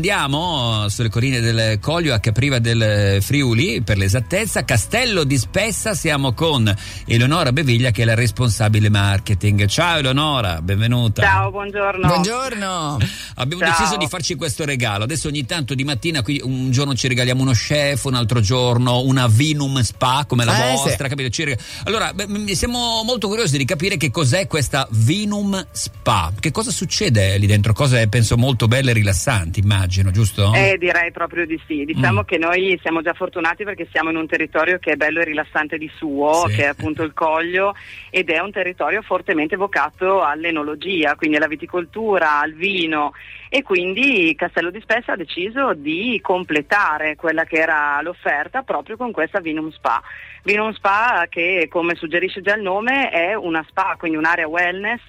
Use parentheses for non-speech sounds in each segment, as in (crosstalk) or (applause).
Andiamo sulle colline del Coglio a Capriva del Friuli, per l'esattezza, Castello di Spessa, siamo con Eleonora Beviglia che è la responsabile marketing. Ciao Eleonora, benvenuta. Ciao, buongiorno. Buongiorno. Abbiamo Ciao. deciso di farci questo regalo, adesso ogni tanto di mattina, qui un giorno ci regaliamo uno chef, un altro giorno una Vinum Spa come la Eh, vostra, sì. capito? Ci rega- Allora, beh, siamo molto curiosi di capire che cos'è questa Vinum Spa, che cosa succede lì dentro, cose penso molto belle e rilassanti, immagino, giusto? Eh, direi proprio di sì. Diciamo Mm. che noi siamo già fortunati perché siamo in un territorio che è bello e rilassante di suo, Sì. che è appunto il Coglio, ed è un territorio fortemente vocato all'enologia, quindi alla viticoltura, al vino. E quindi Castello di Spessa ha deciso di completare quella che era l'offerta proprio con questa Vinum Spa. Vinum Spa che, come suggerisce già il nome, è una spa, quindi un'area wellness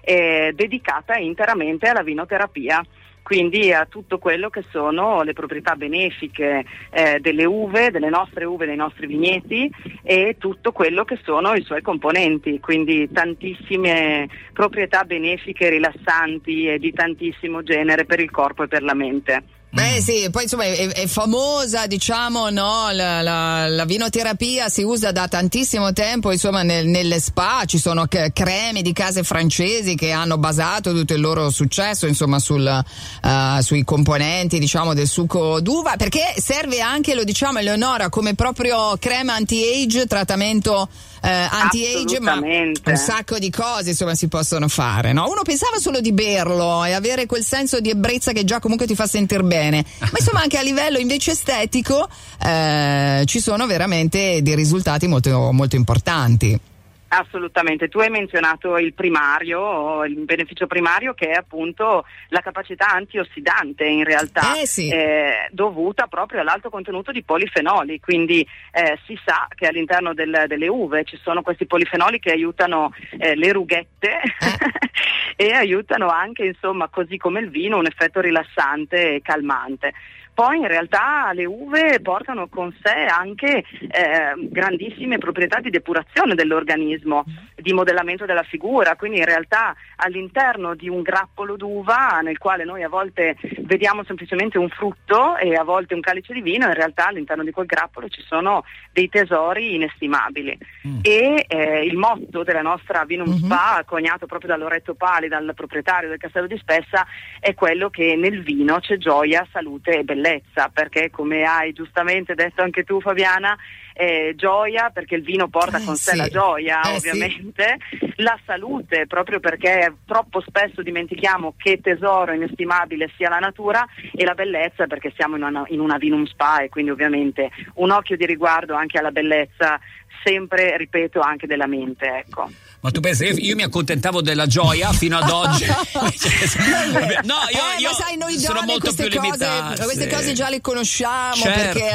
eh, dedicata interamente alla vinoterapia quindi a tutto quello che sono le proprietà benefiche eh, delle uve, delle nostre uve, dei nostri vigneti e tutto quello che sono i suoi componenti, quindi tantissime proprietà benefiche, rilassanti e di tantissimo genere per il corpo e per la mente. Beh sì, poi insomma è, è famosa diciamo no, la, la- la vinoterapia si usa da tantissimo tempo insomma nel- nelle spa, ci sono creme di case francesi che hanno basato tutto il loro successo insomma sul, eh, sui componenti diciamo del succo d'uva perché serve anche, lo diciamo Eleonora, come proprio crema anti-age, trattamento eh, anti-age ma un sacco di cose insomma si possono fare no? uno pensava solo di berlo e avere quel senso di ebbrezza che già comunque ti fa sentire bene ma insomma anche a livello invece estetico eh, ci sono veramente dei risultati molto, molto importanti. Assolutamente, tu hai menzionato il primario, il beneficio primario che è appunto la capacità antiossidante in realtà, Eh sì. eh, dovuta proprio all'alto contenuto di polifenoli, quindi eh, si sa che all'interno del- delle uve ci sono questi polifenoli che aiutano eh, le rughette (laughs) e aiutano anche insomma così come il vino un effetto rilassante e calmante. Poi in realtà le uve portano con sé anche eh, grandissime proprietà di depurazione dell'organismo, di modellamento della figura, quindi in realtà all'interno di un grappolo d'uva nel quale noi a volte vediamo semplicemente un frutto e a volte un calice di vino, in realtà all'interno di quel grappolo ci sono dei tesori inestimabili. Mm. E eh, il motto della nostra Vinum Mhm. Spa, coniato proprio da Loretto Pali, dal proprietario del Castello di Spessa, è quello che nel vino c'è gioia, salute e bellezza, perché come hai giustamente detto anche tu Fabiana, eh, gioia perché il vino porta Eh, con sé sì. la gioia Eh, sì. ovviamente, la salute proprio perché troppo spesso dimentichiamo che tesoro inestimabile sia la natura e la bellezza perché siamo in una, in una Vinum Spa e quindi ovviamente un occhio di riguardo anche alla bellezza sempre, ripeto, anche della mente, ecco. Ma tu pensi, io, io mi accontentavo della gioia fino ad oggi. (laughs) (laughs) Cioè, no, io, Eh, io sai, noi sono molto queste più cose, limitato. queste cose già le conosciamo Certo. perché,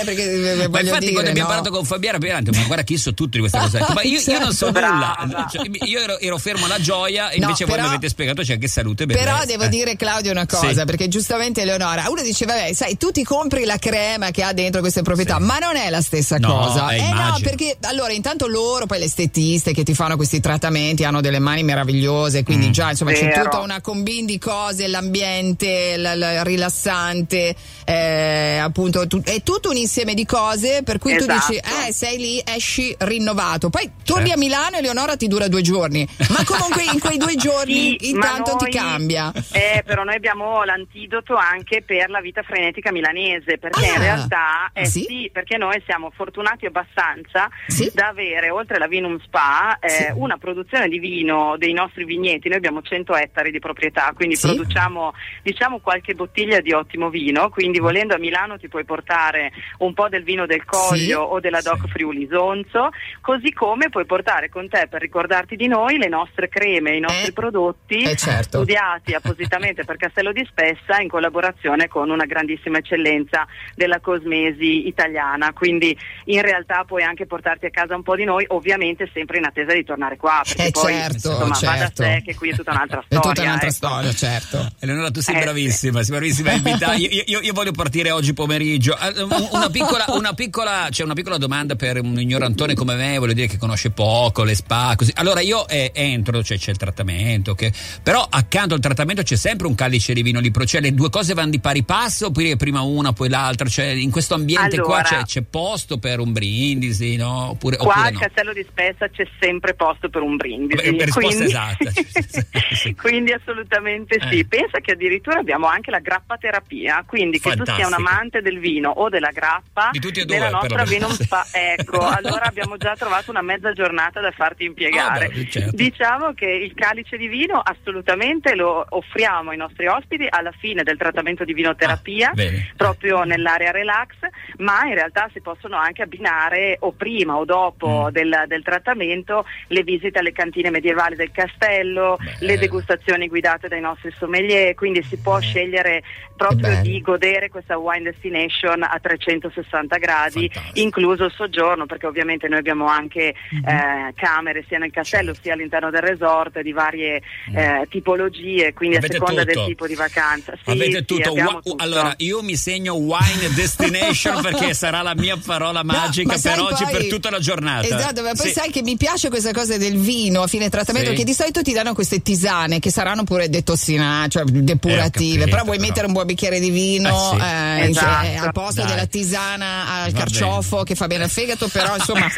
eh, perché eh, Ma voglio infatti dire, quando abbiamo no? parlato con Fabiana detto, ma guarda che io so tutto di questa cosa (laughs) ma io, io non so Certo. nulla Brava. Cioè, io ero, ero fermo alla gioia e No, invece voi però- mi avete spiegato c'è anche salute e bellezza Però devo Eh. dire Claudio una cosa, Sì. perché giustamente Eleonora, uno dice vabbè, sai, tu ti compri la crema che ha dentro queste proprietà, Sì. ma non è la stessa No, cosa. eh, no, immagino. perché allora intanto loro, poi le estetiste che ti fanno questi trattamenti hanno delle mani meravigliose, quindi Mm. già insomma c'è Vero. tutta una combin di cose, l'ambiente, l- l- rilassante, eh, appunto, tu- è tutto un insieme di cose per cui tu Esatto. dici, eh, sei lì, esci rinnovato. Poi torni Certo. a Milano e Eleonora ti dura due giorni, ma comunque in quei due (laughs) giorni Sì, intanto ti noi- cambia. Eh, però noi abbiamo l'antidoto anche per la vita frenetica milanese, perché Ah, in realtà eh, sì? sì? perché noi siamo fortunati abbastanza Sì? da avere, oltre alla Vinum Spa, eh, una produzione di vino dei nostri vigneti. Noi abbiamo 100 ettari di proprietà, quindi produciamo diciamo qualche bottiglia di ottimo vino, quindi volendo a Milano ti puoi portare un po' del vino del Coglio O della Doc Friuli Sonzo, così come puoi portare con te per ricordarti di noi le nostre creme, i nostri Eh, prodotti eh, certo. studiati appositamente per Castello di Spessa in collaborazione con una grandissima eccellenza della cosmesi italiana, quindi in realtà puoi anche portarti a casa un po' di noi, ovviamente sempre in attesa di tornare qua, perché Eh, poi certo, insomma va da certo. sé che qui è tutta un'altra (laughs) È storia. tutta un'altra ecco. storia, certo. Eleonora, tu sei Eh, bravissima, sei bravissima a invitare. Io, io- io voglio partire oggi pomeriggio. Eh, un- Una piccola, una piccola, c'è una piccola domanda per un ignorantone come me, voglio dire che conosce poco le spa, così. Allora io eh, entro, cioè, c'è il trattamento, che- però accanto al trattamento c'è sempre un calice di vino libero, cioè le due cose vanno di pari passo oppure prima una poi l'altra, cioè in questo ambiente qua Allora- c'è, c'è posto per un brindisi, no? Oppure, Qua oppure al no? Castello di Spessa c'è sempre posto per un brindisi. Beh, risposta quindi... esatta. (laughs) Sì. quindi assolutamente sì. Eh. Pensa che addirittura abbiamo anche la grappaterapia, quindi che tu sia un Fantastico. amante del vino o della grappa, Di tutti e due, nella nostra Venum Spa, ecco, (laughs) allora abbiamo già trovato una mezza giornata da farti impiegare. Ah, beh, certo. Diciamo che il calice di vino assolutamente lo offriamo ai nostri ospiti alla fine del trattamento di vinoterapia Ah, proprio nell'area relax, ma in realtà si possono anche abbinare o prima o dopo Mm. del, del trattamento le visite alle cantine medievali del castello, Bello. le degustazioni guidate dai nostri sommelier, quindi si può scegliere proprio di godere questa wine destination a 360 gradi, Fantastico. Incluso il soggiorno, perché ovviamente noi abbiamo anche Mhm. eh, camere sia nel castello sia all'interno del resort di varie eh, tipologie, quindi Mm. Avete a seconda tutto. del tipo di vacanza. Sì, Avete sì, tutto. Wa- tutto. Allora, io mi segno wine destination (laughs) perché sarà la mia parola No, magica ma sai per oggi, poi- per tutta la giornata. Esatto, ma poi Sì. sai che mi piace questa cosa del vino a fine trattamento, perché di solito ti danno queste tisane che saranno pure detossinanti, cioè depurative, capito, però vuoi però. mettere un buon bicchiere di vino Eh eh, in- Esatto. eh, al posto Dai. della tisana al Va carciofo bene. che fa bene al fegato, però insomma... (laughs)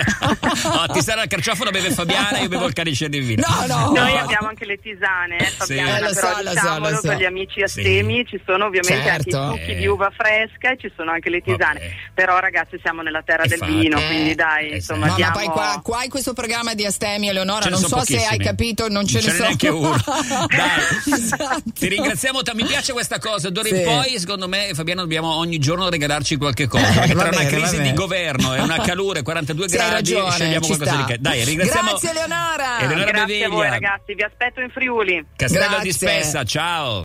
no, ti sarà il carciofo, lo beve Fabiana, io bevo il calice di vino. No, no. Noi abbiamo anche le tisane, eh, Fabiana, Eh, lo so, però lo so, diciamolo lo so. per gli amici astemi ci sono ovviamente anche Certo. i succhi Eh. di uva fresca e ci sono anche le tisane. Vabbè. Però ragazzi siamo nella terra E del fate. vino, Eh. quindi dai, Eh, insomma, No, ma diamo... poi qua, qua in questo programma di Astemi Eleonora, Ce ne non so se hai pochissimi. capito, non ce Non ne ce n'è sono. neanche uno. (laughs) Dai. Esatto. Ti ringraziamo, ta- mi piace questa cosa. D'ora in Sì. poi, secondo me, Fabiano, dobbiamo ogni giorno regalarci qualche cosa. Eh, Perché tra una crisi di governo e una calore 42 Sì, gradi, ragione, scegliamo qualcosa sta. di che. Dai, ringraziamo. Grazie Eleonora. Eleonora Grazie a voi Beviglia. ragazzi, vi aspetto in Friuli. Castello di Grazie. Spessa, ciao.